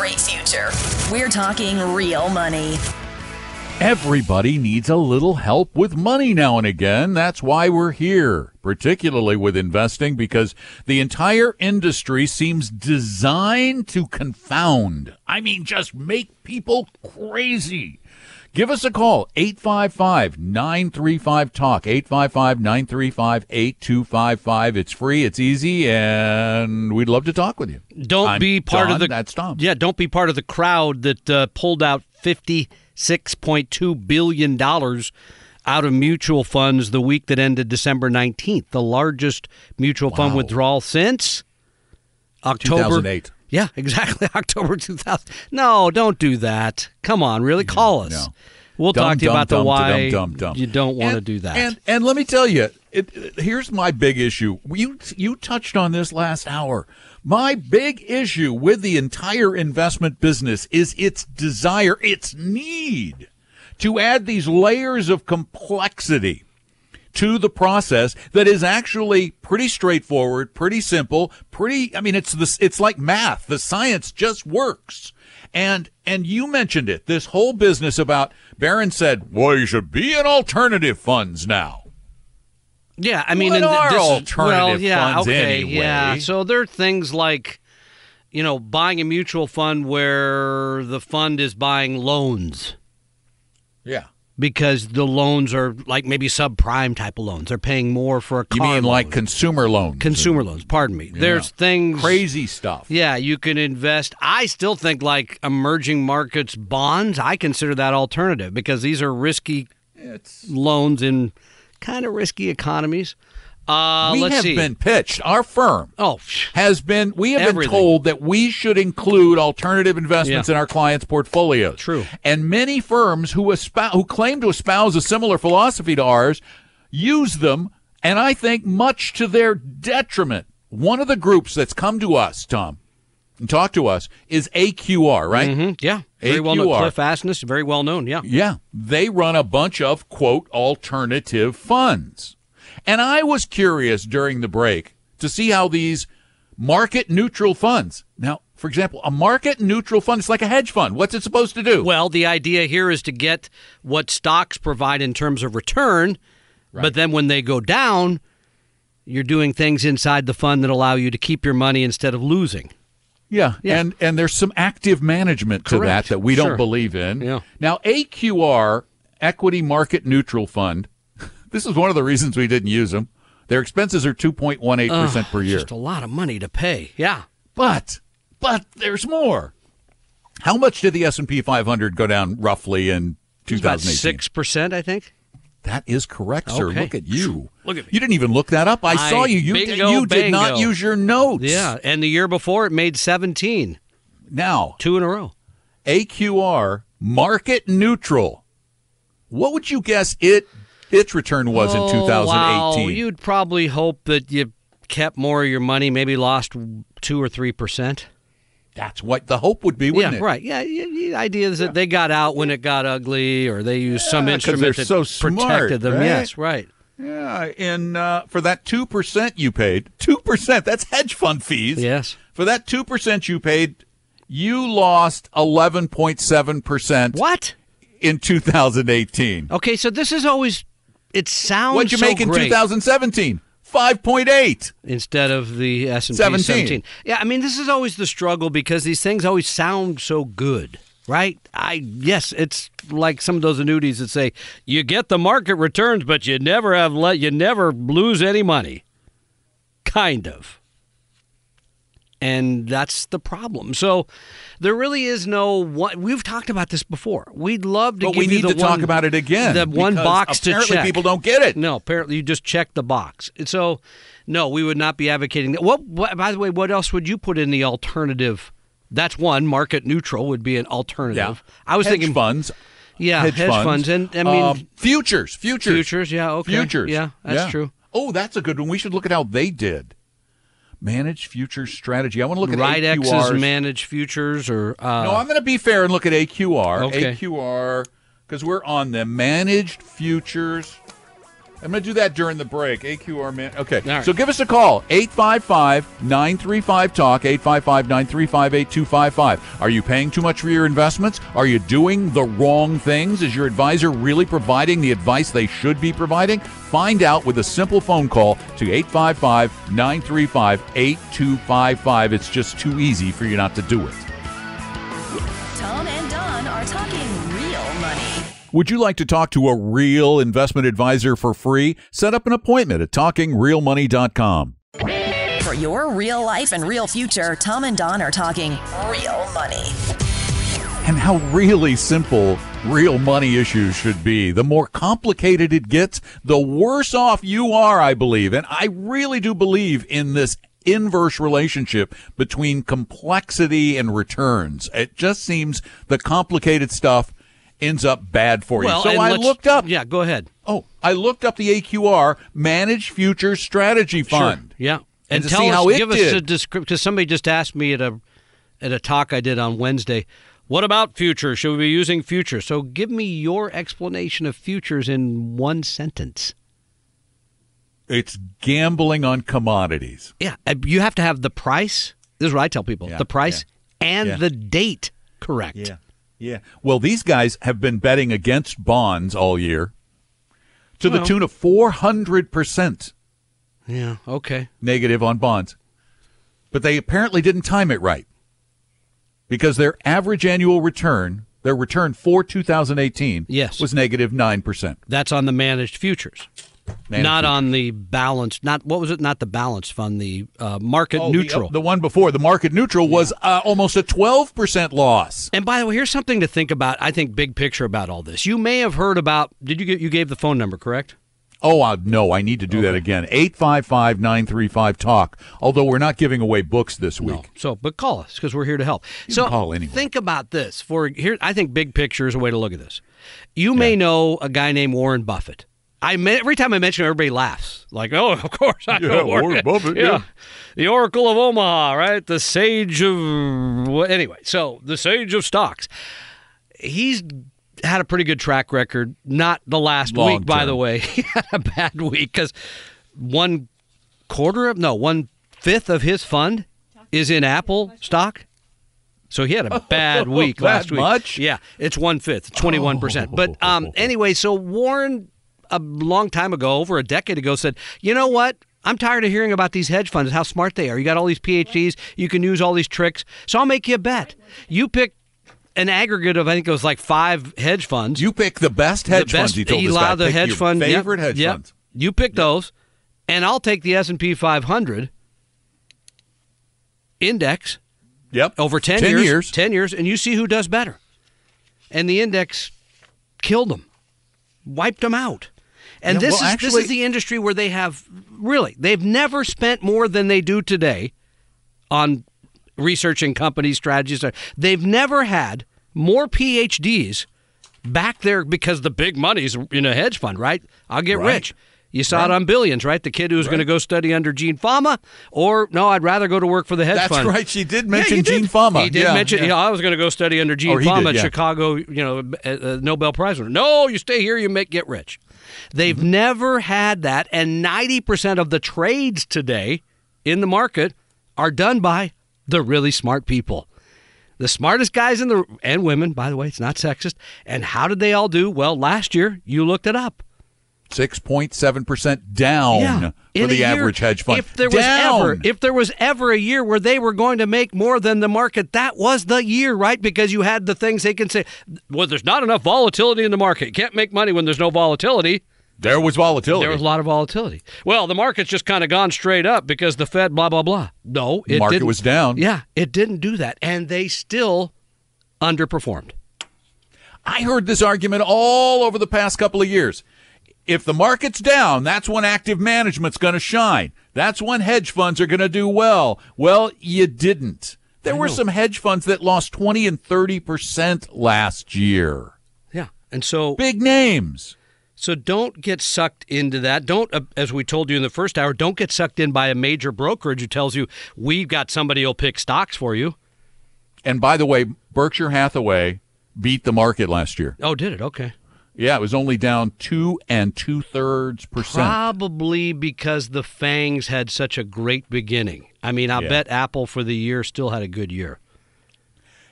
Great future. We're talking real money. Everybody needs a little help with money now and again. That's why we're here, particularly with investing, because the entire industry seems designed to confound. I mean, just make people crazy. Give us a call, 855 935 Talk, 855 935 8255. It's free, it's easy, and we'd love to talk with you. Don't I'm be part of the That's Tom. Yeah, don't be part of the crowd that uh, pulled out fifty six point two billion dollars out of mutual funds the week that ended December nineteenth, the largest mutual fund withdrawal since October 2008. Yeah, exactly. October 2000. No, don't do that. Come on, really call us. no. We'll Dumb, talk to you dumb, about the why dumb, dumb, dumb. you don't want to do that. And and let me tell you, it, it- here's my big issue. You you touched on this last hour. My big issue with the entire investment business is its desire, its need to add these layers of complexity to the process that is actually pretty straightforward, pretty simple, pretty I mean it's this it's like math. The science just works. And and you mentioned it. This whole business about Barron said, "Well, you should be in alternative funds now." Yeah, I mean, What and are this is- alternative well, yeah, funds okay, anyway? Yeah, so there are things like, you know, buying a mutual fund where the fund is buying loans Yeah. Because the loans are like maybe subprime type of loans. They're paying more for a You car mean like loan. consumer loans? consumer loans? Pardon me. There's things crazy stuff. Yeah, you can invest. I still think like emerging markets bonds. I consider that alternative because these are risky It's loans in kind of risky economies. Uh, we have see. been pitched. Our firm oh, has been. We have Everything. been told that we should include alternative investments Yeah. in our clients' portfolios. True. And many firms who espouse, who claim to espouse a similar philosophy to ours use them, and I think much to their detriment. One of the groups that's come to us, Tom, and talk to us is AQR, right? mhm, yeah, very well known. AQR. Cliff Asness, very well known. Yeah. Yeah, they run a bunch of quote alternative funds. And I was curious during the break to see how these market neutral funds. Now, for example, a market neutral fund, it's like a hedge fund. What's it supposed to do? Well, the idea here is to get what stocks provide in terms of return, but then when they go down, you're doing things inside the fund that allow you to keep your money instead of losing. yeah, yeah. and and there's some active management to Correct. that that we don't Sure. believe in. Yeah. Now, AQR Equity Market Neutral Fund. This is one of the reasons we didn't use them. Their expenses are 2.18% per year. Just a lot of money to pay. Yeah. But but there's more. How much did the S&P 500 go down roughly in It's about 2018? six percent, I think. That is correct, sir. Okay. Look at you. Look at me. You didn't even look that up. I, I- saw you. You, bingo, you did not use your notes. Yeah, and the year before it made seventeen, Now, two in a row. AQR market neutral. What would you guess it its return was in Oh, 2018? Wow. You'd probably hope that you kept more of your money, maybe lost two or three percent. That's what the hope would be, wouldn't Yeah, it? right. Yeah, yeah, the idea is that they got out when it got ugly, or they used some Yeah, 'cause instrument that so protected smart, them. right? Yes, right. Yeah, and uh, for that 2% you paid, 2%, that's hedge fund fees. Yes. For that 2% you paid, you lost 11.7% What? in 2018. Okay, so this is always. It sounds What'd you so make in great 2017? 5.8. instead of the S and P 17. 17. Yeah, I mean this is always the struggle because these things always sound so good, right? I yes, it's like some of those annuities that say you get the market returns, but you never have let you never lose any money. Kind of. And that's the problem. So there really is no one. We've talked about this before. We'd love to But we need to one, talk about it again. The one box to apparently check. people don't get it. No, apparently you just check the box. And so, no, we would not be advocating that. What, what? By the way, what else would you put in the alternative? That's one. Market neutral would be an alternative. Yeah. I was hedge thinking funds. Yeah, hedge, funds. and I mean Um, futures, futures, futures. Yeah, okay, futures. Yeah, that's true. Oh, that's a good one. We should look at how they did. Managed futures strategy. I want to look at Right X's AQRs. managed futures or uh, No, I'm going to be fair and look at AQR. Okay. AQR, because we're on the Managed futures. I'm going to do that during the break. AQR man. Okay. right. So give us a call 855 935 Talk, 855 935 8255. Are you paying too much for your investments? Are you doing the wrong things? Is your advisor really providing the advice they should be providing? Find out with a simple phone call to 855 935 8255. It's just too easy for you not to do it. Tom and Don are talking real money. Would you like to talk to a real investment advisor for free? Set up an appointment at talkingrealmoney.com. For your real life and real future, Tom and Don are talking real money. And how really simple real money issues should be. The more complicated it gets, the worse off you are, I believe. And I really do believe in this inverse relationship between complexity and returns. It just seems the complicated stuff ends up bad for well, you. So I looked up Yeah, go ahead. Oh, I looked up the AQR Managed Futures Strategy Fund. Sure. Yeah, And and, to tell see us, how it give us did. a description because somebody just asked me at a at a talk I did on Wednesday. What about futures? Should we be using futures? So give me your explanation of futures in one sentence. It's gambling on commodities. Yeah, you have to have the price. This is what I tell people: Yeah, the price and yeah. the date correct. Yeah. Well, these guys have been betting against bonds all year to the tune of 400% Yeah. Okay. negative on bonds. But they apparently didn't time it right because their average annual return, their return for 2018, Yes. was negative 9%. That's on the managed futures, Not on the balance. Not what was it? Not the balance fund. The uh, market Oh, the- neutral. The, one before, the market neutral, was uh, almost a 12% loss. And by the way, here's something to think about. I think big picture about all this. You may have heard about. Did you get? You gave the phone number, correct? Oh, uh, no, I need to do that again. 855 935 Talk. Although we're not giving away books this week. So, but call us because we're here to help. so, call anyway. think about this. For here, I think big picture is a way to look at this. You may know a guy named Warren Buffett. I every time I mention him, everybody laughs. Like, oh, of course, I know Yeah, Warren Buffett, yeah. the Oracle of Omaha, right? The sage of wha- anyway. So, the sage of stocks. He's had a pretty good track record. Not the last Long week, by the way. He had a bad week because one quarter of no one fifth of his fund is in Apple stock. So he had a bad week last week. much? Yeah, it's one fifth, twenty one percent. But um, anyway, so Warren a long time ago, over a decade ago, said, you know what? I'm tired of hearing about these hedge funds, how smart they are. You got all these PhDs, you can use all these tricks. So I'll make you a bet. You pick an aggregate of I think it was like five hedge funds You pick the best hedge the funds. best, told you us allow that. the hedge fund yep, favorite hedge yep. funds. You pick those, and I'll take the S and P 500 index Yep. over 10, 10 years, years. 10 years, and you see who does better. And the index killed them, wiped them out. And Yeah, this well, is this is the industry where they have really they've never spent more than they do today on researching company strategies. They've never had more PhDs back there because the big money's in a hedge fund, right? I'll get Right. rich. You saw it on Billions, right? The kid who was going to go study under Gene Fama, or no, I'd rather go to work for the hedge That's fund. That's right. She did Yeah, mention did. Gene Fama. He did Yeah, mention. yeah. You know, I was going to go study under Gene Or he did, Fama at yeah. Chicago. You know, uh, Nobel Prize winner. No, you stay here. You make get rich. They've Mm-hmm. never had that, and ninety percent of the trades today in the market are done by the really smart people. The smartest guys in the and women, by the way, it's not sexist. And how did they all do? Well, last year you looked it up. 6.7% down In for the year, average hedge fund. If there was ever, if there was ever a year where they were going to make more than the market, that was the year, right? Because you had the things they can say. Well, there's not enough volatility in the market. You can't make money when there's no volatility. There was volatility. There was a lot of volatility. Well, the market's just kind of gone straight up because the Fed, blah blah blah. No, it market didn't. was down. Yeah, it didn't do that, and they still underperformed. I heard this argument all over the past couple of years. If the market's down, that's when active management's going to shine. That's when hedge funds are going to do well. Well, you didn't. There were some hedge funds that lost 20 and 30% last year. Yeah, and so Big names. So don't get sucked into that. Don't, uh, as we told you in the first hour, don't get sucked in by a major brokerage who tells you we've got somebody who'll pick stocks for you. And by the way, Berkshire Hathaway beat the market last year. Oh, did it? Okay. Yeah, it was only down two and two thirds percent. Probably because the FANGs had such a great beginning. I mean, I Yeah. bet Apple for the year still had a good year.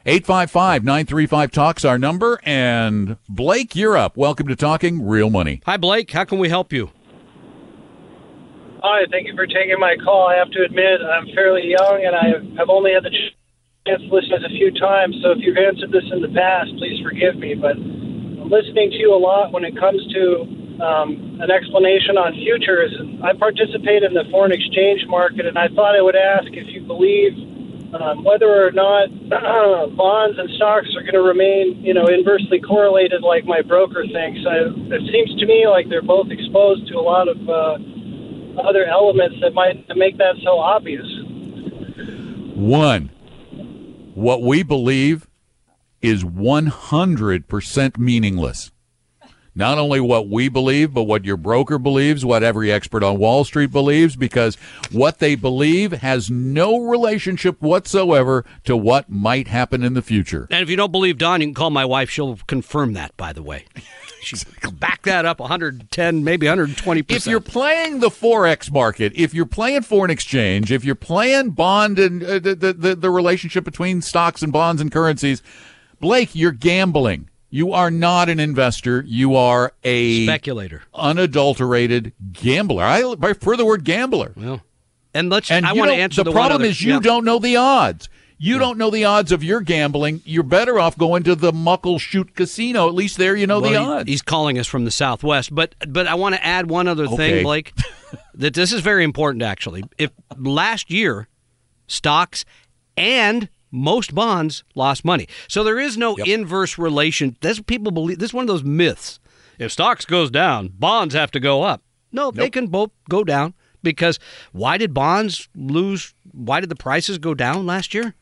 855 935 Talks our number. And Blake, you're up. Welcome to Talking Real Money. Hi, Blake. How can we help you? Hi, thank you for taking my call. I have to admit, I'm fairly young and I have only had the chance to listen a few times. So if you've answered this in the past, please forgive me. But I'm listening to you a lot when it comes to um, an explanation on futures. I participate in the foreign exchange market, and I thought I would ask if you believe um, whether or not bonds and stocks are going to remain, you know, inversely correlated like my broker thinks. I, it seems to me like they're both exposed to a lot of uh, other elements that might make that so obvious. One, what we believe is 100% meaningless. Not only what we believe, but what your broker believes, what every expert on Wall Street believes, because what they believe has no relationship whatsoever to what might happen in the future. And if you don't believe Don, you can call my wife. She'll confirm that, by the way. She's back that up 110, maybe 120 percent. If you're playing the forex market, if you're playing foreign exchange, if you're playing bond and uh, the, the the the relationship between stocks and bonds and currencies, Blake, you're gambling. You are not an investor. You are a speculator, unadulterated gambler. I prefer the word gambler. well, and let's. And I want to answer the, the, problem other- is you yeah. don't know the odds. You don't know the odds of your gambling. You're better off going to the Muckleshoot Casino. At least there you know the Well, he- odds. He's calling us from the Southwest, but but I want to add one other Okay. thing, Blake. that this is very important, actually. If last year stocks and most bonds lost money, so there is no inverse relation. That's people believe. This is one of those myths. If stocks goes down, bonds have to go up. No, they can both go down because why did bonds lose? Why did the prices go down last year?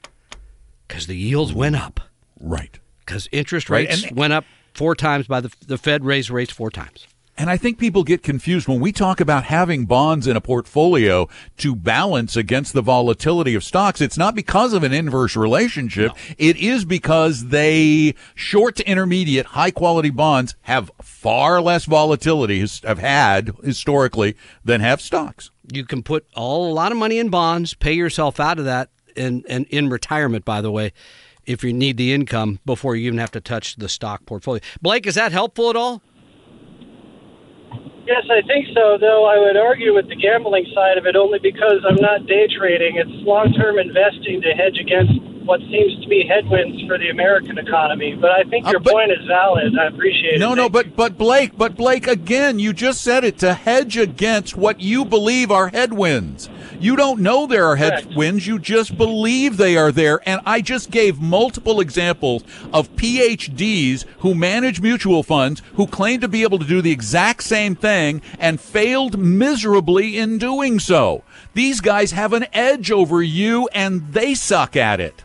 Because the yields went up right. because interest Right, rates and- went up four times by the the Fed raised rates four times. And I think people get confused when we talk about having bonds in a portfolio to balance against the volatility of stocks. It's not because of an inverse relationship. It is because they short to intermediate high quality bonds have far less volatility have had historically than have stocks. You can put all a lot of money in bonds, pay yourself out of that, and and in retirement, by the way, if you need the income before you even have to touch the stock portfolio. Blake, is that helpful at all? Yes, I think so, though I would argue with the gambling side of it only because I'm not day trading. It's long term investing to hedge against what seems to be headwinds for the American economy. But I think Uh, your but- point is valid. I appreciate it. No, no, but but Blake, but Blake again, you just said it to hedge against what you believe are headwinds. You don't know there are Correct. headwinds, you just believe they are there. And I just gave multiple examples of PhDs who manage mutual funds who claim to be able to do the exact same thing and failed miserably in doing so. These guys have an edge over you and they suck at it.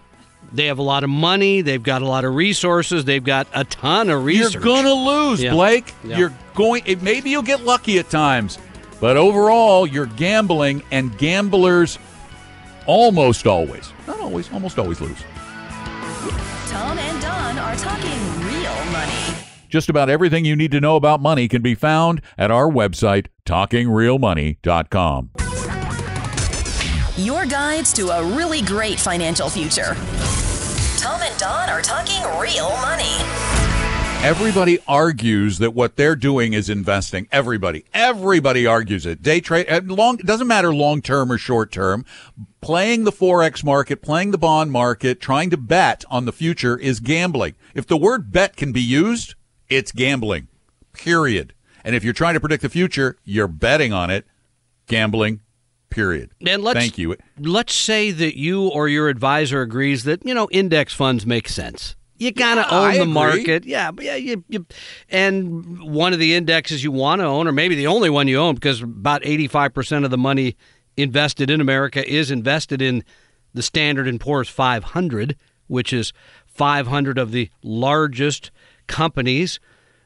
They have a lot of money. They've got a lot of resources. They've got a ton of research. You're gonna lose, Yeah. Blake. Yeah. You're going. Maybe you'll get lucky at times, but overall, you're gambling, and gamblers almost always, not always, almost always lose. Tom and Don are talking real money. Just about everything you need to know about money can be found at our website, talkingrealmoney.com. Your guides to a really great financial future. Tom and Don are talking real money. Everybody argues that what they're doing is investing. Everybody, everybody argues it. Day trade, uh, long, it doesn't matter long term or short term. Playing the Forex market, playing the bond market, trying to bet on the future is gambling. If the word bet can be used, it's gambling. Period. And if you're trying to predict the future, you're betting on it. Gambling, period. And let's Thank you. let's say that you or your advisor agrees that you know index funds make sense. You gotta Yeah, own I the agree. market, yeah. But yeah, you, you, and one of the indexes you want to own, or maybe the only one you own, because about eighty-five percent of the money invested in America is invested in the Standard and Poor's 500, which is 500 of the largest companies.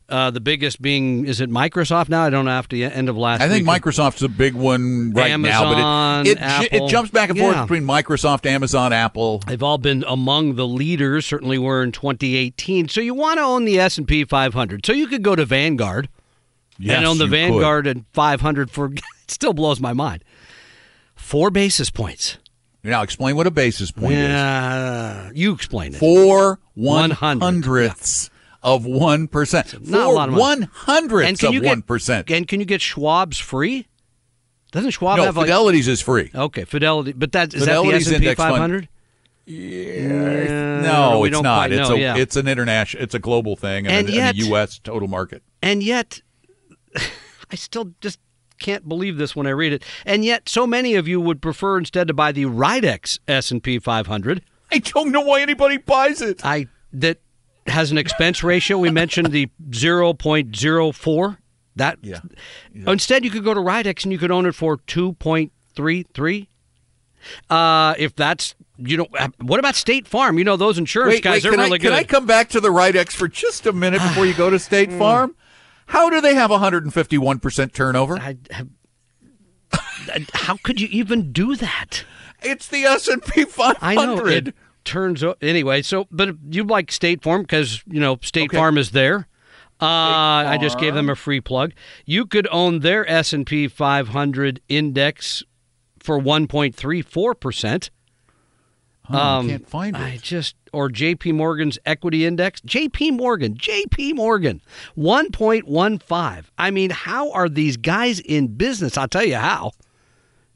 Uh, the biggest being is it Microsoft now? I don't know after the end of last. Year. I think week. Microsoft's a big one right now, but it, it, it jumps back and forth Yeah. between Microsoft, Amazon, Apple. They've all been among the leaders. Certainly were in 2018. So you want to own the S and P 500. So you could go to Vanguard Yes, and own the you could. Vanguard and 500 for. It still blows my mind. Four basis points. Now explain what a basis point is. You explain it. Four one 100, hundredths of one percent. not a lot of money. one hundredths and can you of get one percent. And can you get Schwab's free? Doesn't Schwab No, have like Fidelity's is free. okay Fidelity? But that is Fidelity's that the S and P index fund. 500? no, it's not. It's know, a yeah. it's an international. It's a global thing, and, And a, yet- and a U.S. total market. And yet, I still just can't believe this when I read it. And yet, so many of you would prefer instead to buy the Rydex S and P 500. I don't know why anybody buys it. I that has an expense ratio. We mentioned the 0.04. That Yeah. instead you could go to Rydex and you could own it for 2.33. Uh, if that's you know, what about State Farm? You know those insurance Wait, guys wait, are really I, can. I come back to the Rydex for just a minute before you go to State Farm? How do they have 151 percent turnover? I how could you even do that? It's the S and P 500. I know it turns anyway. So, but you like State Farm because you know State Okay. Farm is there. Uh, I just gave them a free plug. You could own their S and P 500 index for 1.34 percent. Oh, I can't find it. I just or J.P. Morgan's equity index. J.P. Morgan, J.P. Morgan, 1.15. I mean, how are these guys in business? I'll tell you how.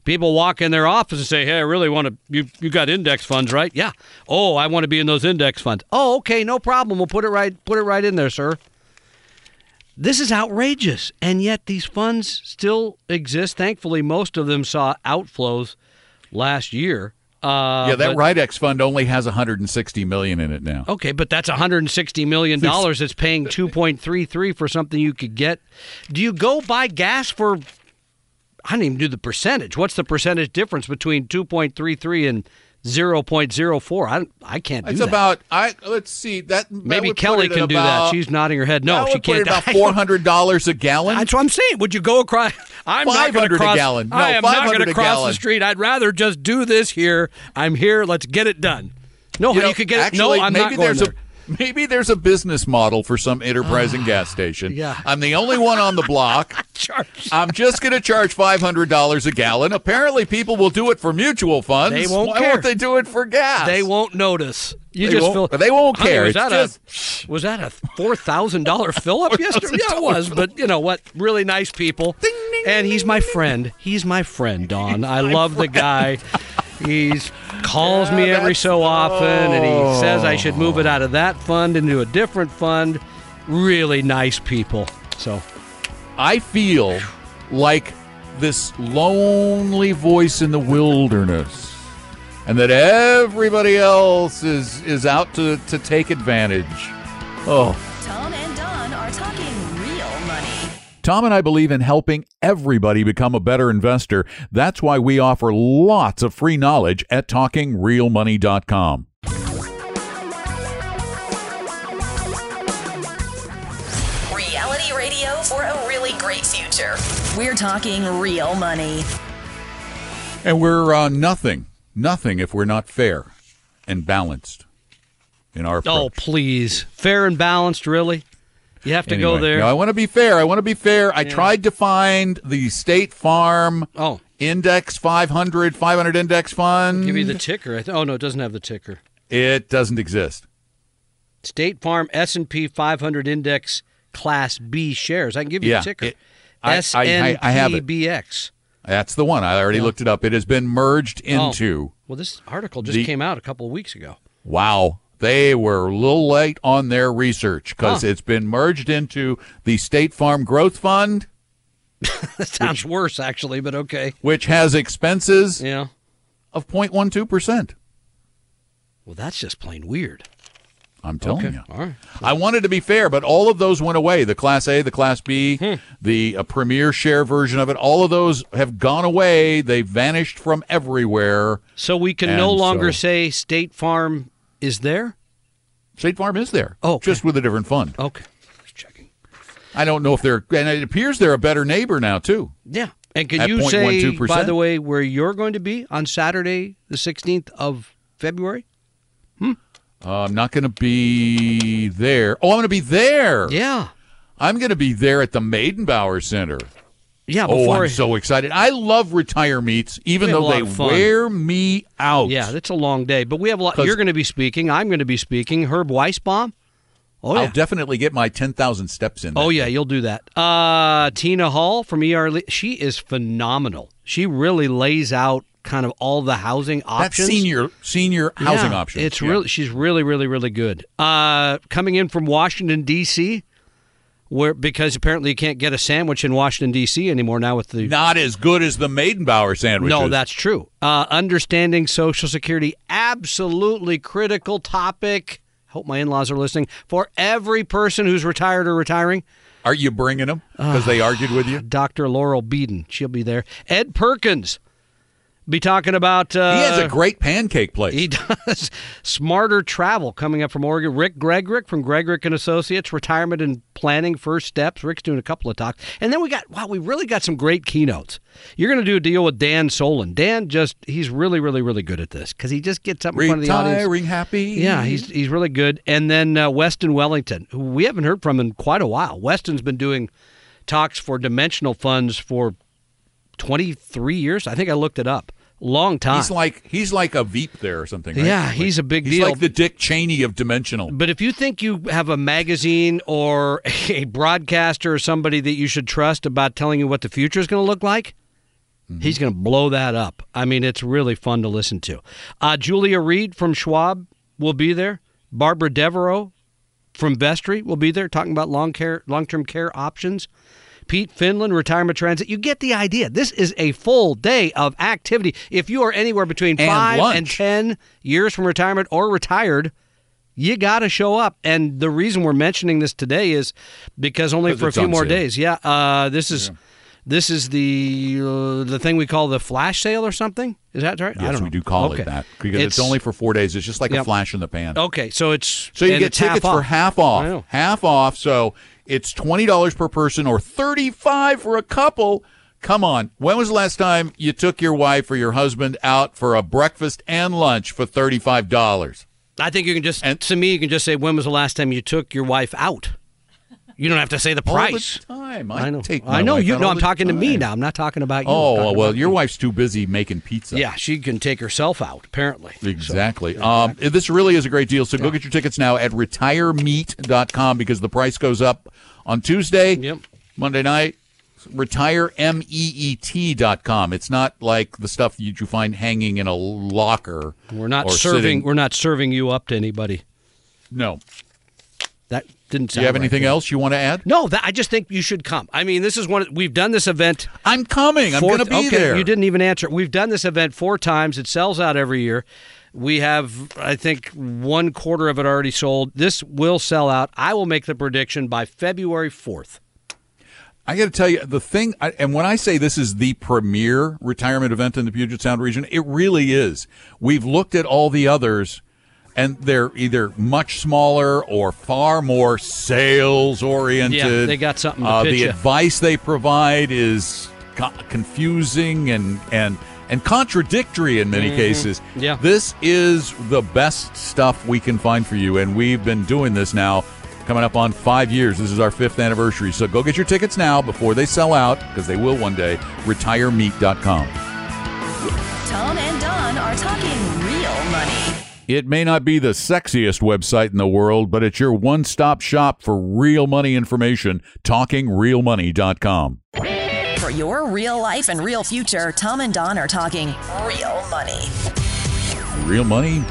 People walk in their office and say, "Hey, I really want to. You you got index funds, right? Yeah. Oh, I want to be in those index funds. Oh, okay, no problem. We'll put it right put it right in there, sir." This is outrageous, and yet these funds still exist. Thankfully, most of them saw outflows last year. Uh, yeah, that but- Rydex fund only has 160 million in it now. Okay, but that's 160 million dollars. That's paying 2.33 for something you could get. Do you go buy gas for? I don't even do the percentage. What's the percentage difference between 2.33 and 0.04? I I can't do that. It's that. about I let's see that that Maybe put Kelly can do about- that. She's nodding her head. No, that she can't. it about four hundred dollars a gallon. That's what I'm saying. Would you go across? I'm not going 500 to a cross. gallon. No, I am not going to a cross the street. I'd rather just do this here. I'm here. Let's get it done. No, you, know, could get it. actually, No, I'm maybe not going there's there. a maybe there's a business model for some enterprising ah, gas station. yeah. I'm the only one on the block. I'm just going to charge five hundred dollars a gallon. Apparently, people will do it for mutual funds. They won't Why care. won't they do it for gas? They won't notice. You They just won't- feel they won't care. Was that a was that a four thousand dollar fill up yesterday? Yeah, it was. But you know what? Really nice people. and he's my friend. He's my friend, Don. I love the guy. He's calls me every so often, and he oh. says I should move it out of that fund into a different fund. Really nice people. So I feel like this lonely voice in the wilderness, and that everybody else is is out to to take advantage. Oh. Tom and I believe in helping everybody become a better investor. That's why we offer lots of free knowledge at talkingrealmoney.com. Reality radio for a really great future. We're talking real money. And we're uh, nothing, nothing if we're not fair and balanced in our approach. oh please, fair and balanced. Really, you have to go there. No, I want to be fair. I want to be fair. I tried to find the State Farm oh, Index 500, 500 Index Fund. give you the ticker. Th- oh no, it doesn't have the ticker. it doesn't exist. State Farm S and P 500 Index Class B shares. I can give you Yeah, the ticker. it- I- I have it. That's the one. I already looked it up. It has been merged Oh. into. Well, this article just The- came out a couple of weeks ago. Wow. They were a little late on their research because Huh. it's been merged into the State Farm Growth Fund, That sounds worse, actually, but okay. which has expenses Yeah. of 0.12%. Well, that's just plain weird. I'm telling Okay. you. All right. I wanted to be fair, but all of those went away. The Class A, the Class B, Hmm. the uh, Premier share version of it, all of those have gone away. They vanished from everywhere. So we can no longer so- say State Farm is there? State Farm is there, Oh, okay. just with a different fund. Okay. Just checking. I don't know if they're, and it appears they're a better neighbor now too. Yeah. And can you say, 0.12%? by the way, where you're going to be on Saturday, the 16th of February? Uh, I'm not going to be there. Oh, I'm going to be there. Yeah. I'm going to be there at the Meydenbauer Center. Yeah. Oh, I'm so excited! I love retire meets, even We have a though they wear me out. yeah, that's a long day. But we have a lot. You're going to be speaking. I'm going to be speaking. Herb Weisbaum. Oh, I'll definitely get my ten thousand steps in. Oh yeah, day. you'll do that. Uh, Tina Hall from ER, she is phenomenal. She really lays out kind of all the housing That's options. senior senior housing Yeah, options. It's Yeah. really she's really really really good. Uh, coming in from Washington D.C. Where because apparently you can't get a sandwich in Washington D.C. anymore now with the not as good as the Meydenbauer sandwiches. no, that's true. Uh, understanding Social Security, absolutely critical topic. Hope my in-laws are listening for every person who's retired or retiring. Are you bringing them because they argued with you? Dr. Laurel Beeden. She'll be there. Ed Perkins be talking about. Uh, He has a great pancake place. He does smarter travel coming up from Oregon. Rick Gregrick from Gregrick and Associates, retirement and planning first steps. Rick's doing a couple of talks, and then we got wow, we really got some great keynotes. You're going to do a deal with Dan Solin. Dan just he's really really really good at this because he just gets up in front of the audience. Retiring happy. Yeah, he's he's really good. And then uh, Weston Wellington, who we haven't heard from in quite a while. Weston's been doing talks for dimensional funds for 23 years. I think I looked it up. Long time. He's like he's like a Veep there or something. Right? Yeah, Like- he's a big he's deal. He's like the Dick Cheney of dimensional. but if you think you have a magazine or a broadcaster or somebody that you should trust about telling you what the future is going to look like, he's going to blow that up. I mean, it's really fun to listen to. Uh, Julia Reed from Schwab will be there. Barbara Devereaux from Vestry will be there talking about long care, long-term care options. Pete Finland, Retirement Transit. You get the idea. This is a full day of activity. If you are anywhere between And five lunch. and ten years from retirement or retired, you got to show up. And the reason we're mentioning this today is because only for a few more sale. days. Yeah, uh, this is this is the uh, the thing we call the flash sale or something. Is that right? I Yes, we do call Okay. it that because it's, only for four days. It's just like Yep. a flash in the pan. okay. So it's So you get it's half tickets for half off. Half off. So it's twenty dollars per person or thirty five for a couple. Come on. When was the last time you took your wife or your husband out for a breakfast and lunch for thirty five dollars? I think you can just And- to me you can just say when was the last time you took your wife out. You don't have to say the price. All the time. I, I know. Take I know you. No, I'm talking to me now. I'm not talking about you. Oh well, your you. wife's too busy making pizza. Yeah, she can take herself out. Apparently. Exactly. Um, this really is a great deal. So go get your tickets now at retiremeet.com because the price goes up on Tuesday, Yep. Monday night. RetireMeet.com. It's not like the stuff you, you find hanging in a locker. We're not serving. sitting- We're not serving you up to anybody. No. That didn't. Do you have right anything there. else you want to add? No, that, I just think you should come. I mean, this is one. We've done this event. I'm coming. I'm going to be okay, there. You didn't even answer. We've done this event four times. It sells out every year. We have, I think, one quarter of it already sold. This will sell out. I will make the prediction by February fourth. I got to tell you the thing, and when I say this is the premier retirement event in the Puget Sound region, it really is. We've looked at all the others, and they're either much smaller or far more sales oriented. Yeah, they got something to uh, pitch The ya. advice they provide is co- confusing and and and contradictory in many cases. Mm-hmm. Yeah. this is the best stuff we can find for you, and we've been doing this now. Coming up on five years. This is our fifth anniversary. So go get your tickets now before they sell out, because they will one day. RetireMeet.com. Tom and Don are talking real money. It may not be the sexiest website in the world, but it's your one stop shop for real money information. TalkingRealMoney.com. For your real life and real future, Tom and Don are talking real money. Real money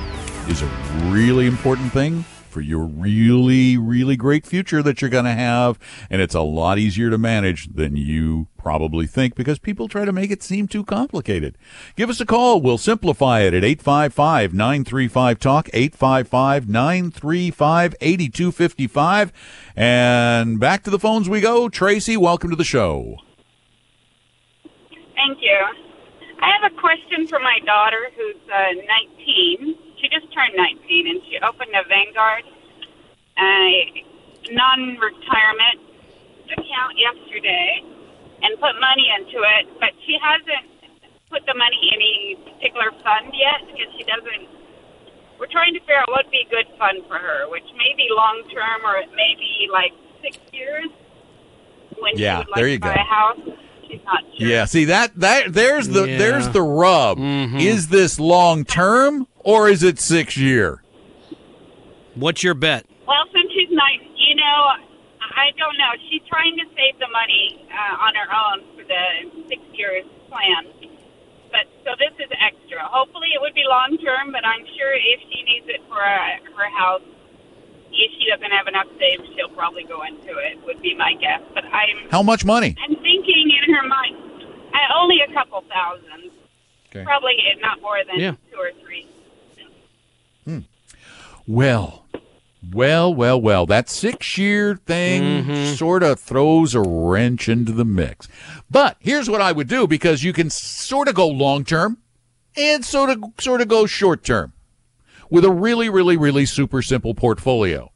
is a really important thing for your really, really great future that you're going to have. And it's a lot easier to manage than you probably think because people try to make it seem too complicated. Give us a call. We'll simplify it at 855 935 Talk, 855 935 8255. And back to the phones we go. Tracy, welcome to the show. Thank you. I have a question for my daughter who's uh, 19 she just turned 19 and she opened a Vanguard a non-retirement account yesterday and put money into it, but she hasn't put the money in any particular fund yet because she doesn't. We're trying to figure out what would be a good fund for her, which may be long term or it may be like six years when yeah, she would like there you to buy go. a house. Sure. Yeah, see that that there's the Yeah. there's the rub. Mm-hmm. Is this long term or is it six year? What's your bet? Well, since she's nine, you know, I don't know. She's trying to save the money uh, on her own for the six years plan. But so this is extra. Hopefully, it would be long term. But I'm sure if she needs it for uh, her house, if she doesn't have enough saved, she'll probably go into it. Would be my guess. But I'm How much money? I'm thinking in her mind, uh, only a couple thousand. Okay. Probably not more than Yeah. two or three. Well, well, well, well. That six year thing mm-hmm. sort of throws a wrench into the mix. But here's what I would do because you can sort of go long term and sort of sort of go short term with a really, really, really super simple portfolio.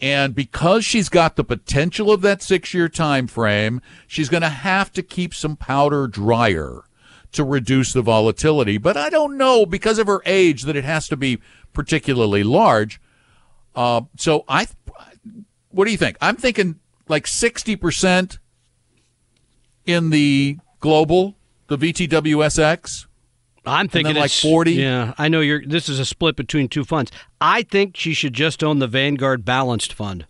And because she's got the potential of that six year time frame, she's going to have to keep some powder drier to reduce the volatility. But I don't know because of her age that it has to be particularly large. Uh, so I, what do you think? I'm thinking like 60% in the global, the VTWSX. I'm thinking like, it's 40? Yeah, I know you're. This is a split between two funds. I think she should just own the Vanguard Balanced Fund.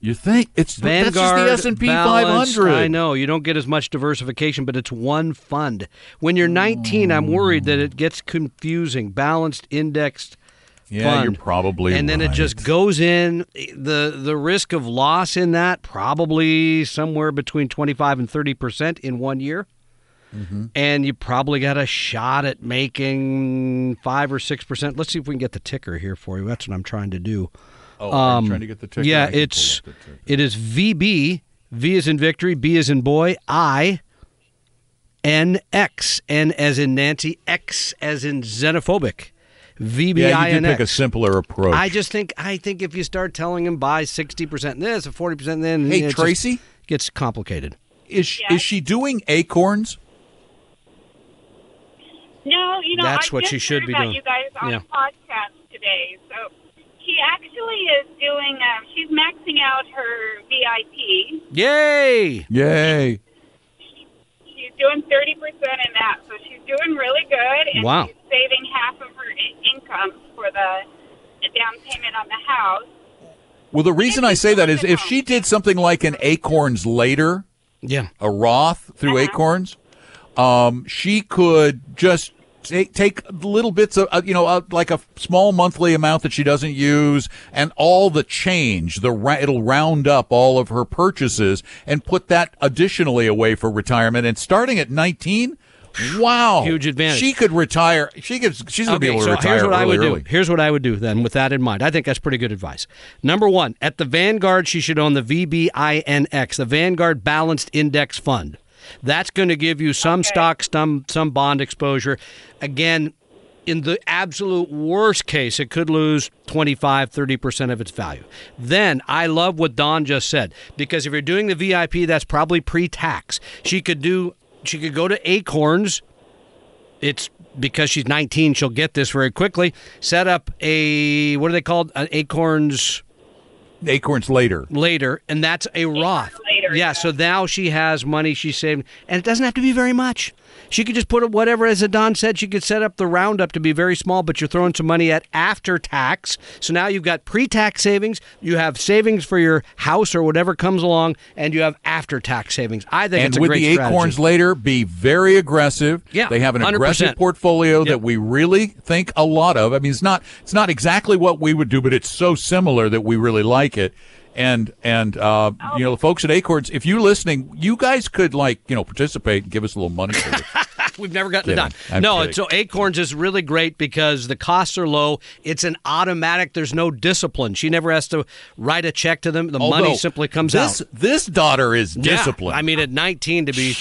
You think it's Vanguard that's just the S&P Balanced, 500. I know you don't get as much diversification, but it's one fund. When you're 19, I'm worried that it gets confusing. Balanced, indexed. Yeah, fund. you're probably and then it just goes in the the risk of loss in that probably somewhere between 25 and 30 percent in one year Mm-hmm. and you probably got a shot at making five or six percent let's see if we can get the ticker here for you that's what i'm trying to do Oh, are you trying um, to get the ticker? I yeah it's up the ticker. it is vb v is in victory b is in boy i n x n as in nancy x as in xenophobic vb Yeah, you did pick a simpler approach. I just think I think if you start telling him buy sixty percent this and forty percent then Hey, it just Tracy? gets complicated. is she, Yeah. is she doing acorns? No, you know, That's I what just she should heard be about doing. you guys on Yeah. a podcast today. So she actually is doing. Um, she's maxing out her VIP. Yay! Yay! She's doing thirty percent in that, so she's doing really good. And Wow. She's saving half of her I- income for the, the down payment on the house. Well, the reason I say that is if she did something like an acorns later, Yeah. a Roth through Acorns, um, she could just take, take little bits of, uh, you know, uh, like a small monthly amount that she doesn't use, and all the change, the ra- it'll round up all of her purchases and put that additionally away for retirement. And starting at nineteen, wow, Huge advantage. She could retire. She could. She's gonna be able to so retire here's what I would early. do. Here's what I would do then with that in mind. I think that's pretty good advice. Number one, at the Vanguard, she should own the VBINX, the Vanguard Balanced Index Fund. That's going to give you some stock, some some bond exposure. Again, in the absolute worst case, it could lose 25, 30% of its value. Then I love what Don just said because if you're doing the VIP, that's probably pre-tax. She could do she could go to Acorns it's because she's 19 she'll get this very quickly set up a what are they called an acorns Acorns later. later and that's a roth later, yeah yeah. so now she has money she's saving and it doesn't have to be very much She could just put whatever, as Don said, she could set up the roundup to be very small, but you're throwing some money at after tax. So now you've got pre tax savings, you have savings for your house or whatever comes along, and you have after tax savings. I think and it's a with great the strategy. acorns later, be very aggressive. Yeah, they have an 100%. aggressive portfolio Yep. that we really think a lot of. I mean, it's not it's not exactly what we would do, but it's so similar that we really like it. And and uh, you know, the folks at Acorns, if you're listening, you guys could like you know participate and give us a little money for this. We've never gotten Kidding. it done. I'm no, kidding. so Acorns is really great because the costs are low. It's an automatic. There's no discipline. She never has to write a check to them. The money simply comes this, out. This daughter is Yeah. disciplined. I mean, at 19 to be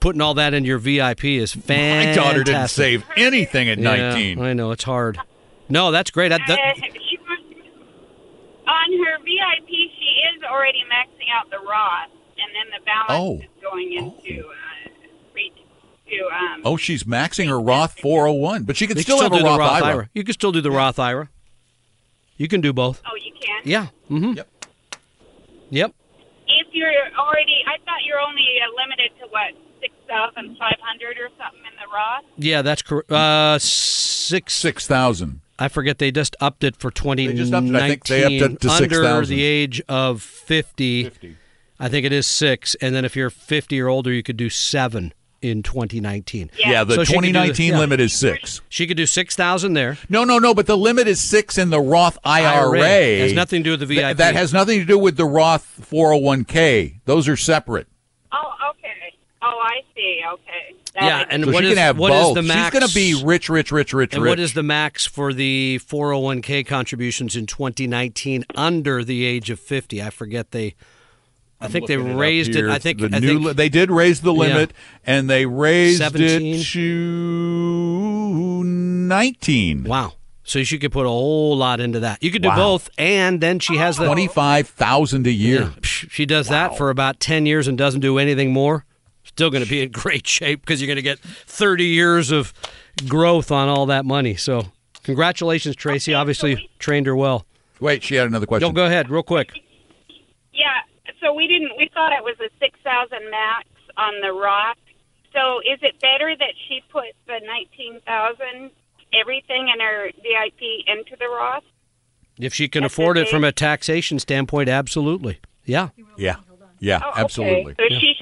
putting all that in your VIP is fantastic. my daughter didn't save anything at Yeah, 19. I know it's hard. No, that's great. I, that, Uh, she was, on her VIP, she is already maxing out the Roth, and then the balance Oh. is going into uh, re- to um. Oh, she's maxing her Roth 401, but she can you still, can have do a the Roth, Roth IRA. IRA. You can still do the Roth IRA. You can do both. Oh, you can. Yeah. Mm-hmm. Yep. Yep. If you're already, I thought you're only uh, limited to what six thousand five hundred or something in the Roth. Yeah, that's correct. Uh, six. 6,000. I forget they just upped it for 2019. just upped it. I think they upped it to under 6,000. the age of 50, I think it is six, and then if you're 50 or older, you could do seven in 2019. Yeah, the So she could do the- 2019 yeah. limit is 6. She could do 6,000 there. No, no, no, but the limit is 6 in the Roth IRA. IRA. Has nothing to do with the Th- VIP. that has nothing to do with the Roth 401k. Those are separate. Oh, okay. Oh, I see. Okay. That Yeah, and So what she is- have what is the max? She's going to be rich, rich, rich, rich, And rich. what is the max for the 401k contributions in 2019 under the age of 50? I forget they. I think they Looking it raised it. I think. the I new think li- they did raise the limit, and they raised 17. it to 19. wow. So she could put a whole lot into that. You could do Wow. both, and then she has the 25,000 a year. Yeah, She does that for about 10 years and doesn't do anything more. Still going to be in great shape because you're going to get 30 years of growth on all that money. So, congratulations, Tracy. Obviously, we- trained her well. Wait, she had another question. Don't go ahead, real quick. Yeah. So we didn't. We thought it was a six thousand max on the Roth. So is it better that she put the nineteen thousand everything in her VIP into the Roth? If she can That's afford it from a taxation standpoint, absolutely. Yeah. Yeah. Yeah, Oh, okay. absolutely. So she should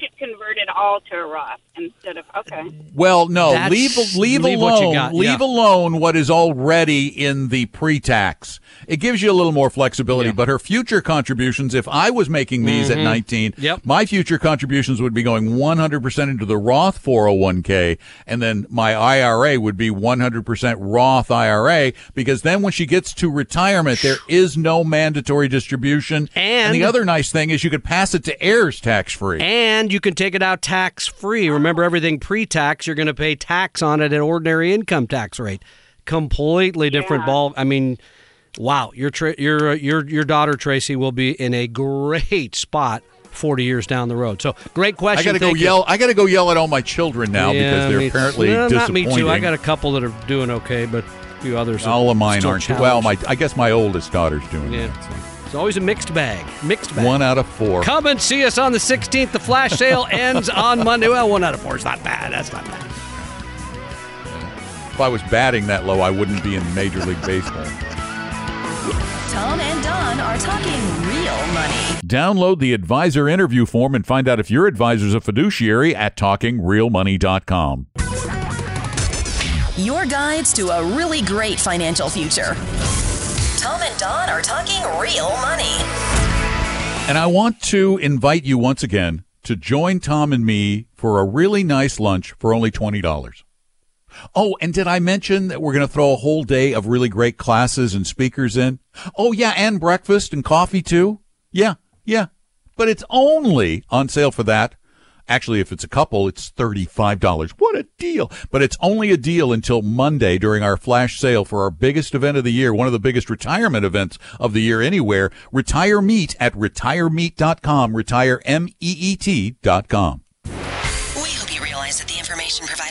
convert it all to a Roth instead of okay. Well, no, That's- leave leave, leave what you alone got, leave yeah. alone what is already in the pre-tax. It gives you a little more flexibility, Yeah. but her future contributions, if I was making these at 19, Mm-hmm. Yep. my future contributions would be going 100% into the Roth 401k and then my IRA would be 100% Roth IRA because then when she gets to retirement there is no mandatory distribution And- the other nice thing is you could pass it to heirs tax free. And you can take it out tax free. Remember, everything pre tax, you're going to pay tax on it at ordinary income tax rate. Completely different Yeah. ball. I mean, wow, your tra- your uh, your your daughter Tracy will be in a great spot 40 years down the road. So, great question. I got to go you. yell. I got to go yell at all my children now Yeah, because they're me- apparently no, not me too. I got a couple that are doing okay, but a few others. are all of mine still aren't. Well, my I guess my oldest daughter's doing yeah. that. so. It's always a mixed bag. Mixed bag. One out of four. Come and see us on the 16th. The flash sale ends on Monday. Well, one out of four is not bad. That's not bad. If I was batting that low, I wouldn't be in Major League Baseball. Tom and Don are talking real money. Download the advisor interview form and find out if your advisor's a fiduciary at talkingrealmoney.com. Your guides to a really great financial future. Tom and Don are talking real money. And I want to invite you once again to join Tom and me for a really nice lunch for only $20. Oh, and did I mention that we're going to throw a whole day of really great classes and speakers in? Oh, yeah, and breakfast and coffee too? Yeah, yeah. But it's only on sale for that. Actually, if it's a couple, it's $35. What a deal. But it's only a deal until Monday during our flash sale for our biggest event of the year, one of the biggest retirement events of the year anywhere. Retire Meet at retiremeet.com, retire M-E-E-T dot com. We hope you realize that the information provided